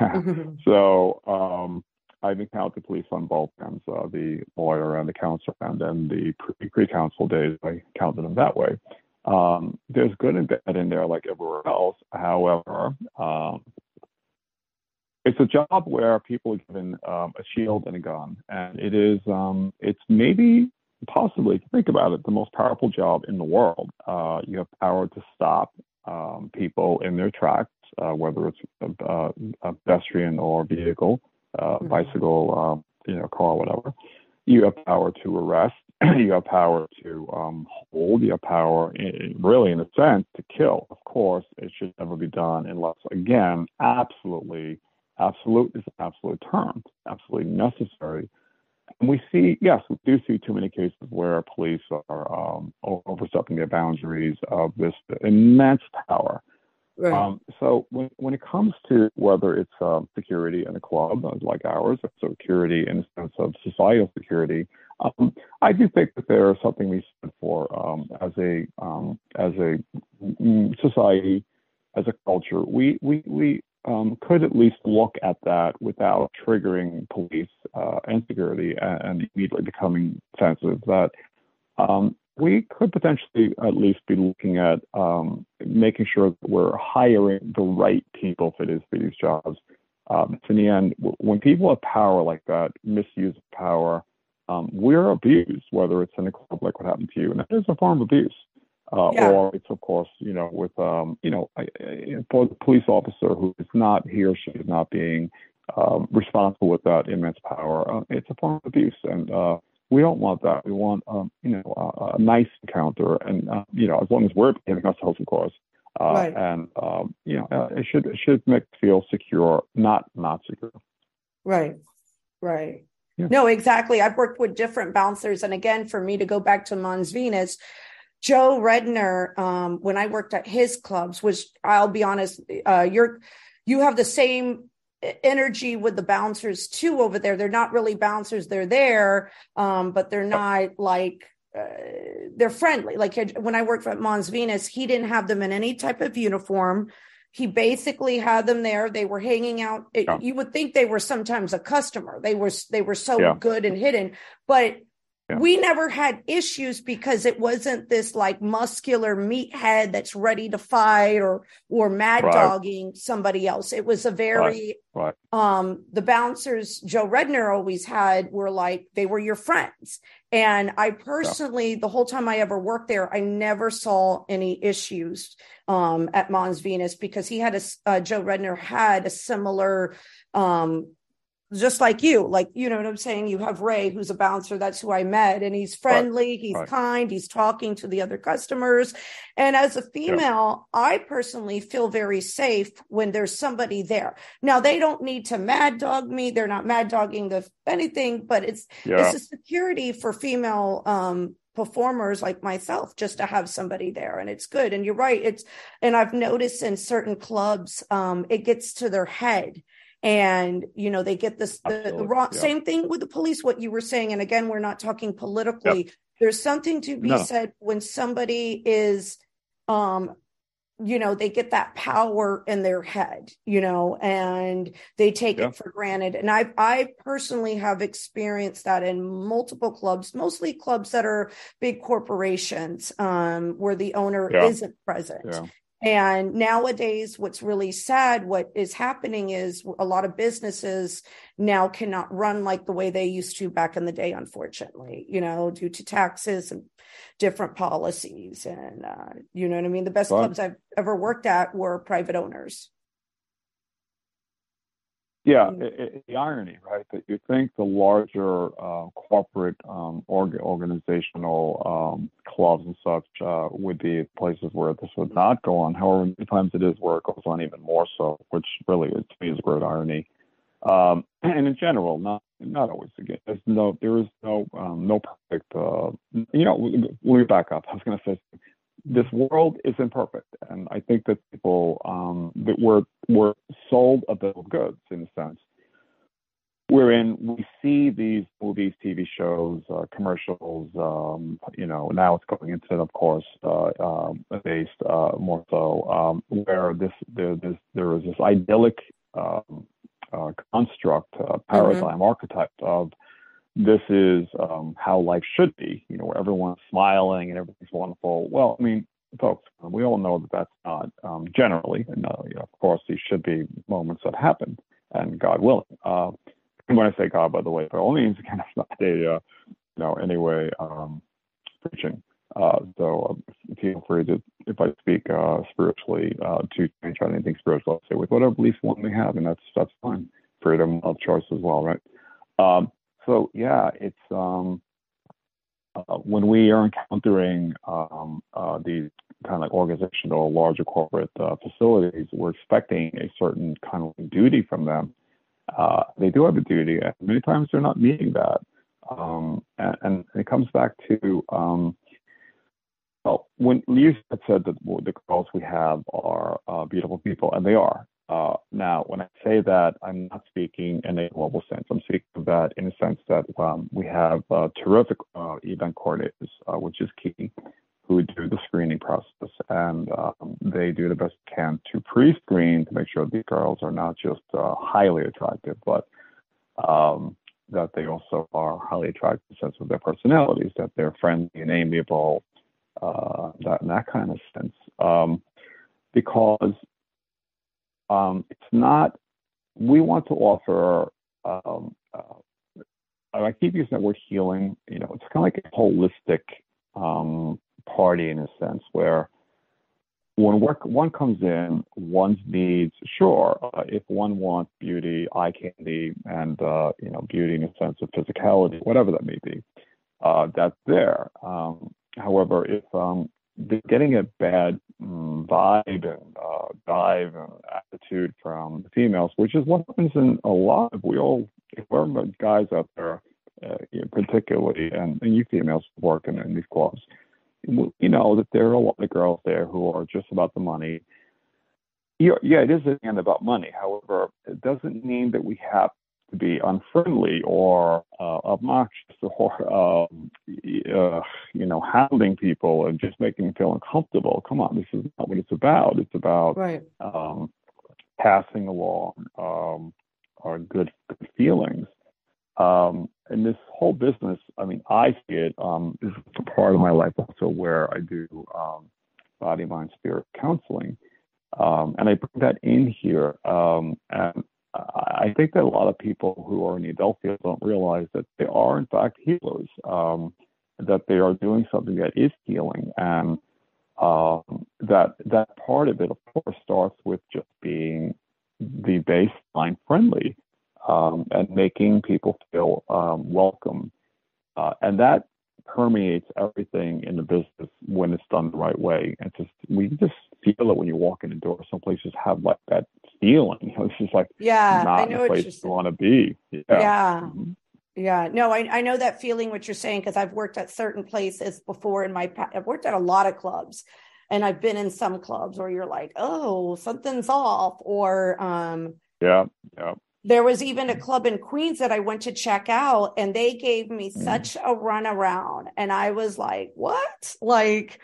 so um, I've encountered police on both ends, uh, the lawyer and the counselor, and then the pre-counsel days. I counted them that way. Um, there's good and bad in there, like everywhere else. However, um, it's a job where people are given um, a shield and a gun, and it is um, it's maybe possibly think about it the most powerful job in the world. Uh, you have power to stop um, people in their tracks, uh, whether it's a, a, pedestrian or vehicle, uh, mm-hmm. bicycle, um, you know, car, whatever. You have power to arrest. you have power to um, hold. You have power, in, really, in a sense, to kill. Of course, it should never be done unless, again, absolutely Absolute is an absolute term, absolutely necessary. And we see, yes, we do see too many cases where police are um, overstepping their boundaries of this immense power. Right. Um, so when, when it comes to whether it's um, security in a club like ours, or security in the sense of societal security, um, I do think that there is something we stand for um, as a um, as a mm, society, as a culture. We we we um, could at least look at that without triggering police uh, and, and immediately becoming sensitive that um, we could potentially at least be looking at um, making sure that we're hiring the right people for these for these jobs. Um, in the end, when people have power like that, misuse of power, um, we're abused, whether it's in a club like what happened to you, and that is a form of abuse. Uh, yeah. Or it's of course, you know, with um, you know, for the police officer who is not he or she is not being um, responsible with that immense power, uh, it's a form of abuse, and uh, we don't want that. We want, um, you know, a, a nice encounter, and uh, you know, as long as we're behaving ourselves, of course. Uh, right. And um, you know, uh, it should it should make feel secure, not not secure. Right. Right. Yeah. No, exactly. I've worked with different bouncers, and again, for me to go back to Mons Venus, Joe Redner, um, when I worked at his clubs, was I'll be honest, uh, you're you have the same energy with the bouncers too over there. They're not really bouncers; they're there, um, but they're not like uh, they're friendly. Like when I worked at Mons Venus, he didn't have them in any type of uniform. He basically had them there. They were hanging out. It, yeah. You would think they were sometimes a customer. They were they were so yeah. good and hidden, but yeah. We never had issues because it wasn't this like muscular meathead that's ready to fight or or mad right. dogging somebody else. It was a very right. Right. um the bouncers Joe Redner always had were like they were your friends. And I personally, yeah. the whole time I ever worked there, I never saw any issues um, at Mons Venus because he had a uh, Joe Redner had a similar um, just like you like you know what i'm saying you have ray who's a bouncer that's who i met and he's friendly right. he's right. kind he's talking to the other customers and as a female yeah. i personally feel very safe when there's somebody there now they don't need to mad dog me they're not mad dogging the anything but it's yeah. it's a security for female um performers like myself just to have somebody there and it's good and you're right it's and i've noticed in certain clubs um it gets to their head and you know they get this the, the wrong yeah. same thing with the police what you were saying and again we're not talking politically yep. there's something to be no. said when somebody is um you know they get that power in their head you know and they take yeah. it for granted and i i personally have experienced that in multiple clubs mostly clubs that are big corporations um where the owner yeah. isn't present yeah. And nowadays, what's really sad, what is happening is a lot of businesses now cannot run like the way they used to back in the day, unfortunately, you know, due to taxes and different policies. And, uh, you know what I mean? The best clubs I've ever worked at were private owners. Yeah, it, it, the irony, right? That you think the larger uh, corporate um, org- organizational um, clubs and such uh, would be places where this would not go on. However, many times it is where it goes on even more so, which really to me is a great irony. Um, and in general, not not always. Again, there's no there is no um, no perfect. Uh, you know, let me back up. I was going to say this world is imperfect, and I think that people um, that we're we're sold a bill of goods in a sense, wherein we see these movies, TV shows, uh, commercials. Um, you know, now it's going into, of course, uh, uh, based uh, more so, um, where this there this, there is this idyllic um, uh, construct, uh, mm-hmm. paradigm, mm-hmm. archetype of this is um, how life should be, you know, where everyone's smiling and everything's wonderful. Well, I mean, folks, we all know that that's not um, generally, and uh, you know, of course, these should be moments that happen, and God willing. Uh, when I say God, by the way, by all means, again, it's not a, uh, you know, anyway um, preaching. Uh, so uh, feel free to, if I speak uh, spiritually, uh, to change on anything spiritual, I'll say with whatever beliefs one may have, and that's that's fine. Freedom of choice as well, right? Um, so yeah, it's um, uh, when we are encountering um, uh, these kind of organizational, larger corporate uh, facilities, we're expecting a certain kind of duty from them. Uh, they do have a duty, and many times they're not meeting that. Um, and, and, it comes back to um, well, when you said that the girls we have are uh, beautiful people, and they are. Uh, now, when I say that, I'm not speaking in a global sense. I'm speaking that in a sense that um, we have uh, terrific uh, event coordinators, uh, which is key, who do the screening process, and um, they do the best they can to pre-screen to make sure these girls are not just uh, highly attractive, but um, that they also are highly attractive in the sense of their personalities, that they're friendly and amiable, uh, that in that kind of sense. Um, because um, it's not, we want to offer, um, uh, I keep using that word healing, you know, it's kind of like a holistic um, party in a sense where when work, one comes in, one's needs, sure, uh, if one wants beauty, eye candy, and, uh, you know, beauty in a sense of physicality, whatever that may be, uh, that's there. Um, however, if um, they're getting a bad um, vibe and uh, and attitude from the females, which is what happens in a lot of, we all, if we're guys out there, uh, particularly, and, and you females working in these clubs, you know that there are a lot of girls there who are just about the money. Yeah, yeah, it is again about money. However, it doesn't mean that we have to be unfriendly or uh, obnoxious or um, uh, you know hounding people and just making them feel uncomfortable. Come on, this is not what it's about. It's about right. um, passing along um, our good, good feelings. Um, and this whole business, I mean, I see it um, is a part of my life also where I do um, body, mind, spirit counseling. Um, and I bring that in here. Um, and I think that a lot of people who are in the adult field don't realize that they are, in fact, healers, um, that they are doing something that is healing. And um, that that part of it, of course, starts with just being the baseline friendly um, and making people feel um, welcome. Uh, and that permeates everything in the business when it's done the right way. And just we just feel it when you walk in the door. Some places have like that feeling. It's just like yeah, not I know the place you want to be. Yeah. Yeah. Mm-hmm. yeah. no, I, I know that feeling what you're saying because I've worked at certain places before in my I've worked at a lot of clubs and I've been in some clubs where you're like, oh, something's off, or um, yeah, yeah, there was even a club in Queens that I went to check out, and they gave me mm. such a runaround. And I was like, what? Like,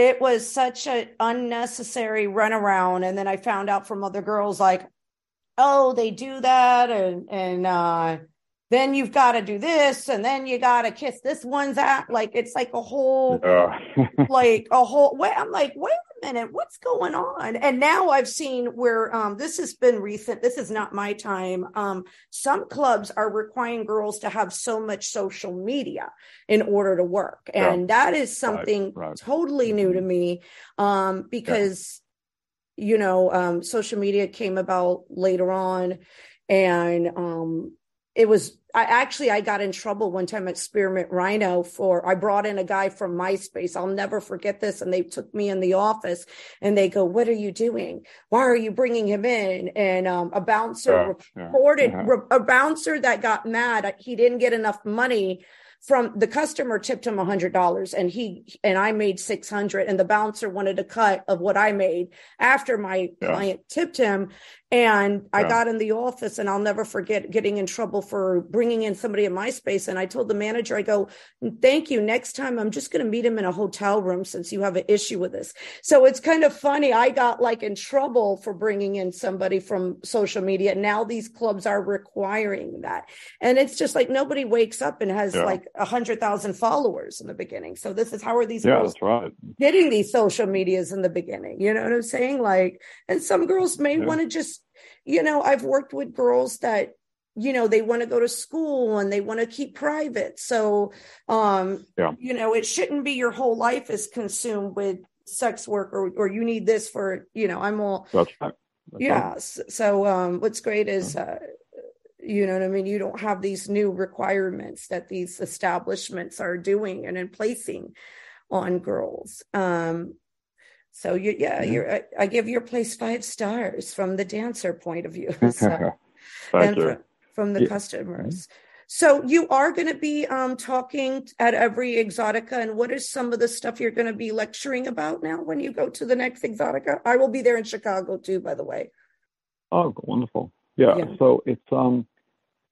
it was such an unnecessary runaround. And then I found out from other girls, like, oh, they do that. And, and, uh, then you've got to do this and then you got to kiss this one's at like it's like a whole like a whole way i'm like wait minute, what's going on? And now I've seen where um, this has been recent. This is not my time. Um, some clubs are requiring girls to have so much social media in order to work, yeah. and that is something right, right. totally new to mm-hmm. me um, because yeah. you know um, social media came about later on, and um, it was I actually I got in trouble one time at Spearmint Rhino for I brought in a guy from MySpace. I'll never forget this. And they took me in the office and they go, "What are you doing? Why are you bringing him in?" And um, a bouncer reported. Uh-huh. a bouncer that got mad. He didn't get enough money from the customer tipped him a hundred dollars and he and I made 600 and the bouncer wanted a cut of what I made after my yeah. client tipped him. And I got in the office and I'll never forget getting in trouble for bringing in somebody in MySpace. And I told the manager, I go, thank you. Next time I'm just going to meet him in a hotel room since you have an issue with this. So it's kind of funny. I got like in trouble for bringing in somebody from social media. Now these clubs are requiring that. And it's just like nobody wakes up and has yeah. like a hundred thousand followers in the beginning. So this is how are these yeah, girls right. getting these social medias in the beginning? You know what I'm saying? Like, and some girls may yeah. want to just, you know, I've worked with girls that you know they want to go to school and they want to keep private so um yeah. you know it shouldn't be your whole life is consumed with sex work or or you need this for you know i'm all that's right. That's yeah right. so um what's great is uh you know what I mean? You don't have these new requirements that these establishments are doing and in placing on girls. Um, so you, yeah, you're, I, I, give your place five stars from the dancer point of view. So, and from, from, the yeah. customers. Mm-hmm. So you are going to be um, talking at every Exotica, and what is some of the stuff you're going to be lecturing about now when you go to the next Exotica? I will be there in Chicago too, by the way. Oh, wonderful! Yeah, yeah. so it's um,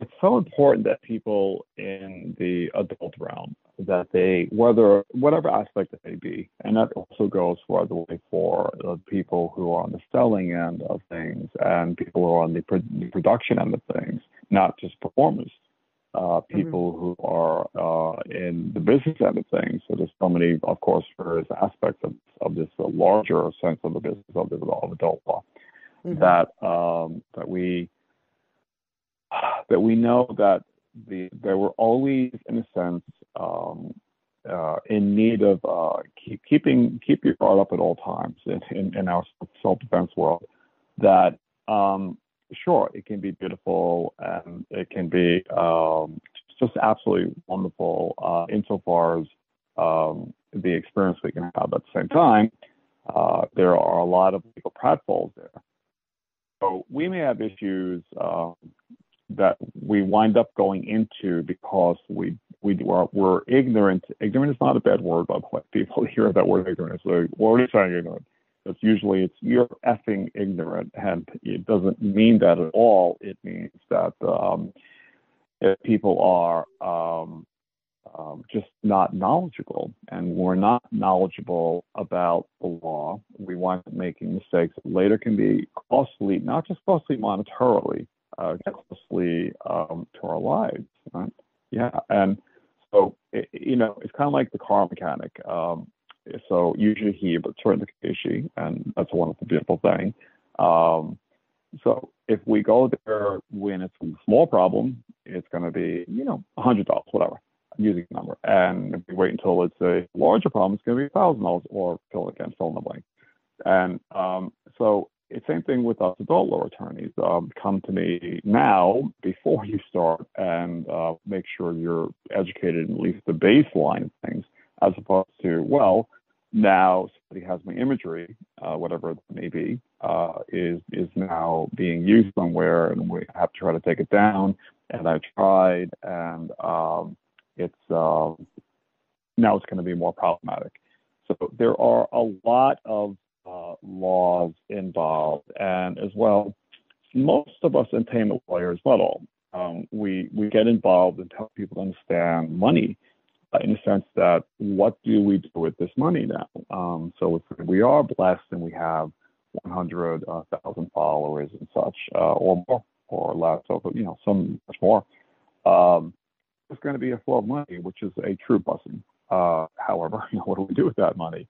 it's so important that people in the adult realm that they whether whatever aspect it may be and that also goes for the way for the people who are on the selling end of things and people who are on the, pro- the production end of things not just performers uh, mm-hmm. people mm-hmm. who are uh, in the business end of things. So there's so many, of course, various aspects of, of this uh, larger sense of the business of, the, of adult law mm-hmm. that um, that we that we know that the there were always, in a sense, um, uh, in need of uh, keep, keeping keep your guard up at all times in, in, in our self defense world. That um, sure, it can be beautiful and it can be um, just absolutely wonderful uh, insofar as um, the experience we can have. At the same time, uh, there are a lot of legal pratfalls there. So we may have issues uh, that we wind up going into because we we we're, we're ignorant. Ignorant is not a bad word, by the. People hear that word ignorant. So what are you saying ignorant? It's usually it's you're effing ignorant, and it doesn't mean that at all. It means that um, if people are um, um, just not knowledgeable, and we're not knowledgeable about the law, we wind up making mistakes that later can be costly, not just costly monetarily, uh, costly um, to our lives. Right? Yeah, and so it, you know, it's kind of like the car mechanic. Um, so usually he, but certainly she, and that's a wonderful, beautiful thing. Um, so if we go there when it's a small problem, it's going to be you know a hundred dollars, whatever. I'm using number, and if we wait until it's a larger problem, it's going to be a thousand dollars, or fill again, fill in the blank. And um, so thing with us adult law attorneys. Um, come to me now before you start and uh, make sure you're educated in at least the baseline of things, as opposed to, well, now somebody has my imagery, uh, whatever it may be, uh, is is now being used somewhere, and we have to try to take it down. And I tried, and um, it's uh, now it's going to be more problematic. So there are a lot of uh, laws involved, and as well, most of us entertainment lawyers, not all, um, we we get involved and help people understand money uh, in the sense that what do we do with this money now? Um, so if we are blessed and we have 100,000 uh, followers and such, uh, or more, or less, or you know, some much more, um, there's going to be a flow of money, which is a true blessing. Uh, however, what do we do with that money?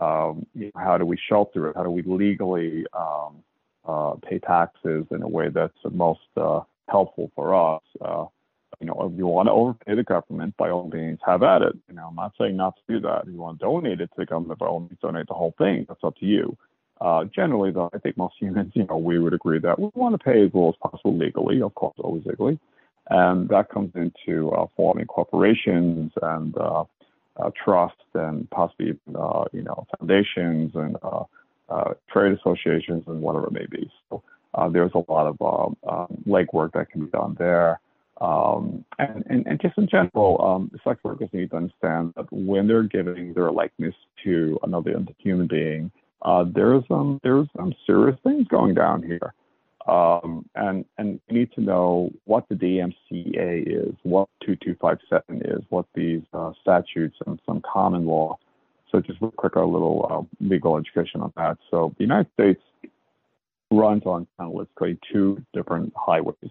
Um, you know, how do we shelter it? How do we legally um, uh, pay taxes in a way that's the most uh, helpful for us? Uh, you know, if you want to overpay the government, by all means, have at it. You know, I'm not saying not to do that. If you want to donate it to the government, by all means, donate the whole thing. That's up to you. Uh, generally, though, I think most humans, you know, we would agree that we want to pay as little as possible legally, of course, always legally. And that comes into uh, forming corporations and uh, uh, trusts and possibly, uh, you know, foundations and uh, uh, trade associations and whatever it may be. So uh, there's a lot of um, um, legwork that can be done there. Um, and, and, and, just in general, um, sex workers need to understand that when they're giving their likeness to another human being, there's um, there's some serious things going down here, um, and and you need to know what the DMCA is, what 2257 is, what these uh, statutes and some common law. So just real quick, a little uh, legal education on that. So the United States runs on kind of let's say two different highways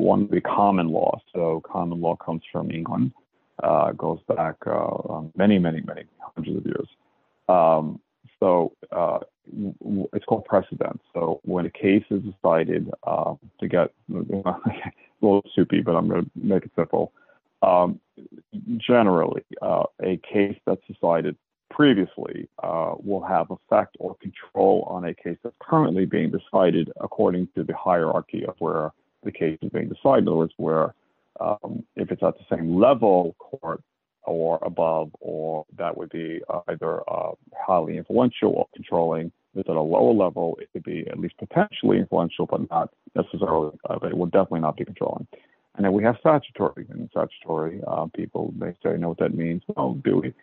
one the common law. So common law comes from England, uh, goes back uh, many, many, many hundreds of years. Um, so uh, it's called precedent. So when a case is decided uh, to get a little soupy, but I'm going to make it simple. Um, generally, uh, a case that's decided previously uh, will have effect or control on a case that's currently being decided according to the hierarchy of where the case is being decided. In other words, where um, if it's at the same level court or above, or that would be either uh, highly influential or controlling. It's at a lower level, it could be at least potentially influential, but not necessarily, uh, but it will definitely not be controlling. And then we have statutory, and statutory uh, people may say, know what that means. Well, do we?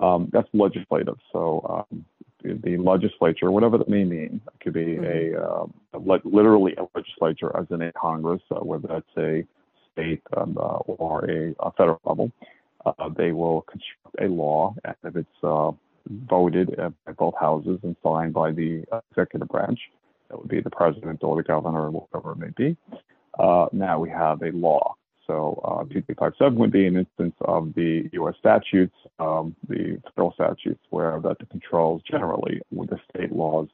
Um, that's legislative. So um, the legislature, whatever that may mean. It could be mm-hmm. a, um, a, literally a legislature, as in a Congress, uh, whether that's a state um, uh, or a, a, federal level. Uh, they will construct a law, and if it's uh, voted by both houses and signed by the executive branch, that would be the president or the governor or whatever it may be. Uh, now we have a law. So uh, 2357 would be an instance of the U.S. statutes, um, the federal statutes, where that controls generally with the state laws,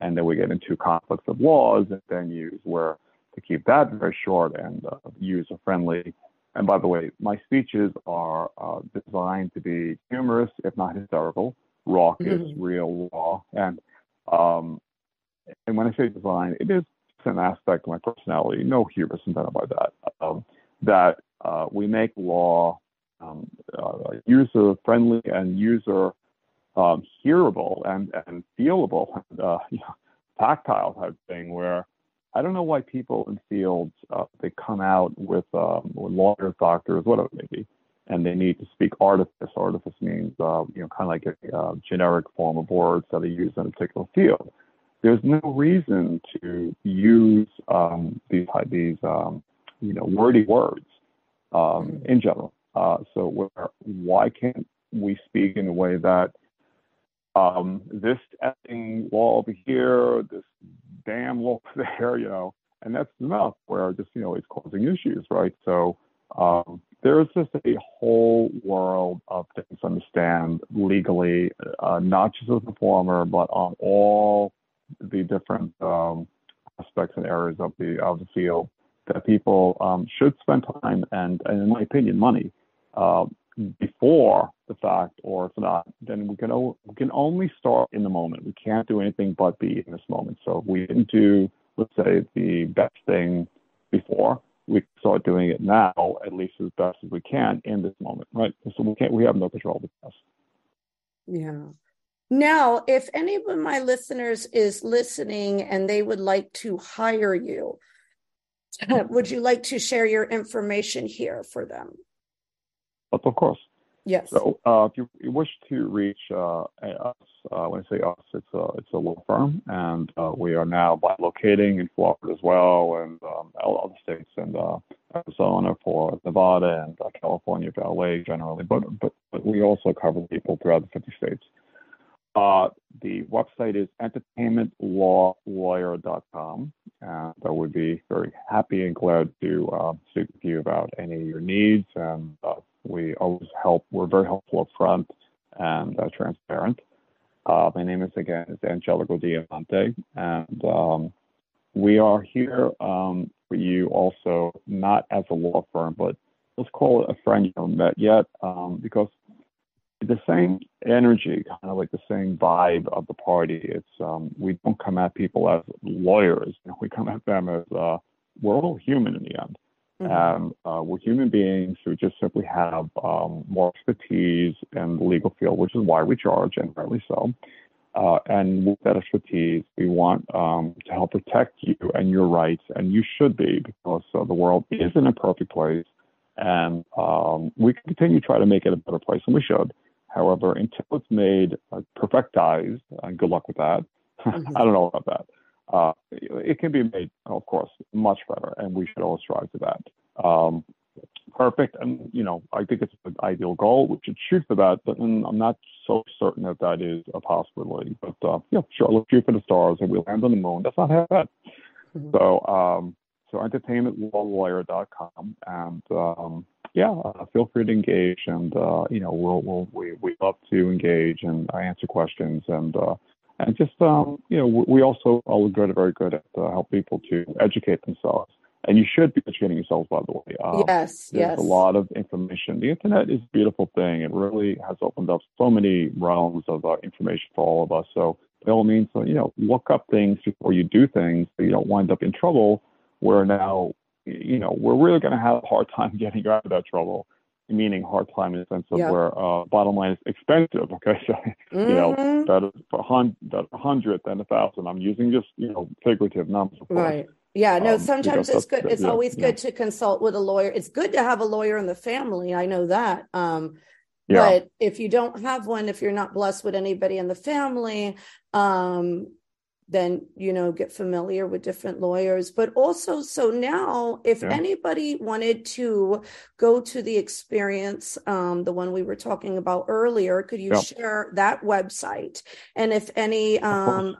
and then we get into conflicts of laws and venues where to keep that very short and uh, user friendly. And by the way, my speeches are uh, designed to be humorous, if not hysterical, raucous, mm-hmm. real, raw, and um, and when I say design, it is an aspect of my personality, no hubris intended by that, um, that uh, we make law um, uh, user friendly and user um, hearable and, and feelable, and, uh, you know, tactile type thing where I don't know why people in fields uh, they come out with, um, with lawyers, doctors, whatever it may be, and they need to speak artifice. Artifice means uh, you know kind of like a uh, generic form of words that are used in a particular field there's no reason to use um, these these um, you know wordy words um, mm-hmm. in general. Uh, so where, why can't we speak in a way that um, this effing wall over here, this damn over there, you know, and that's enough. Where just you know it's causing issues, right? So um, there's just a whole world of things to understand legally, uh, not just as a performer, but on all the different um, aspects and areas of the of the field that people um, should spend time and, and, in my opinion, money uh, before the fact, or if not, then we can o- we can only start in the moment. We can't do anything but be in this moment. So if we didn't do, let's say, the best thing before, we can start doing it now, at least as best as we can in this moment, right? So we can't, we have no control of the past. Yeah. Now, if any of my listeners is listening and they would like to hire you, would you like to share your information here for them? Of course. Yes. So, uh, if you, wish to reach uh, us, uh, when I say us, it's a it's a law firm, and uh, we are now locating in Florida as well, and um, other states, and uh, Arizona for Nevada, and uh, California for LA generally. But but but we also cover people throughout the 50 states. Uh, the website is entertainmentlawlawyer.com, and I would be very happy and glad to speak with you about any of your needs. And we always help. We're very helpful up front and uh, transparent. Uh, my name is again is Angelico Diamante, and um, we are here um, for you also not as a law firm, but let's call it a friend you haven't met yet, um, because the same energy, kind of like the same vibe of the party. It's um, we don't come at people as lawyers. We come at them as uh, we're all human in the end. Mm-hmm. And uh, we're human beings who just simply have um, more expertise in the legal field, which is why we charge, and rightly so. Uh, and with that expertise, we want um, to help protect you and your rights, and you should be, because uh, the world isn't a perfect place, and um, we continue to try to make it a better place, and we should. However, until it's made uh, perfectized, and good luck with that. Mm-hmm. I don't know about that. Uh, it can be made, of course, much better, and we should all strive to that. Um, perfect, and you know, I think it's an ideal goal. We should shoot for that, but I'm not so certain that that is a possibility. But uh, yeah, sure, let's shoot for the stars, and we'll land on the moon. That's not half bad. Mm-hmm. So, um, so entertainmentlawlawyer.com, and um, yeah, uh, feel free to engage, and uh, you know, we'll, we'll we we love to engage and uh, answer questions, and uh, and just um, you know, we also are good, very good at uh, help people to educate themselves, and you should be educating yourselves, by the way. Um, yes, there's yes. a lot of information. The internet is a beautiful thing. It really has opened up so many realms of uh, information for all of us. So by all means, so you know, look up things before you do things, so you don't wind up in trouble. Where now you know, we're really going to have a hard time getting out of that trouble. Meaning hard time in the sense of yeah. where uh, bottom line is expensive. Okay, so mm-hmm. you know, mm-hmm. better for a hundred than a thousand. I'm using just you know figurative numbers. Right. Yeah, no, um, sometimes it's good. It's yeah, always yeah. good to consult with a lawyer. It's good to have a lawyer in the family. I know that. Um, yeah. But if you don't have one, if you're not blessed with anybody in the family, um, then you know get familiar with different lawyers but also so now if yeah. anybody wanted to go to the experience um, the one we were talking about earlier could you yeah. share that website and if any um,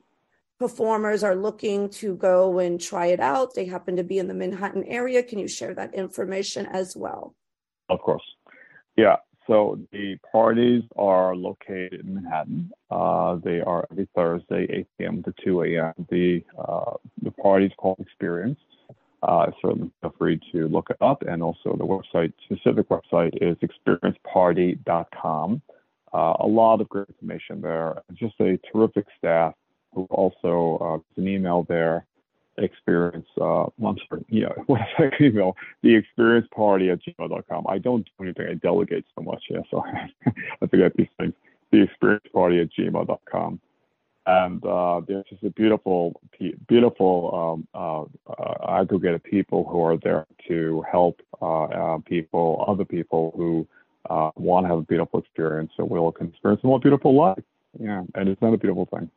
performers are looking to go and try it out, they happen to be in the Manhattan area, can you share that information as well? Of course. Yeah. So the parties are located in Manhattan. Uh, they are every Thursday, 8 p.m. to 2 a.m. The uh, the party is called Experience. Uh, certainly feel free to look it up, and also the website specific website is experienceparty.com. Uh, a lot of great information there. Just a terrific staff who also uh, an email there experience uh I'm sorry, yeah, what is that email? The experience party at gmail.com. I don't do anything, I delegate so much, yeah, so I forget these things. The experience party at gmail.com. And uh, there's just a beautiful, beautiful um, uh, uh, aggregate of people who are there to help uh, uh, people, other people who uh, want to have a beautiful experience, so can experience a more beautiful life. Yeah, and it's not a beautiful thing.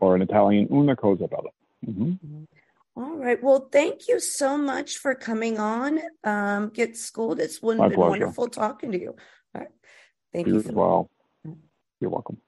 Or in Italian, una cosa bella. Mm-hmm. All right. Well, thank you so much for coming on. Um, get schooled. It's been, been wonderful talking to you. All right. Thank you. you well. You're welcome.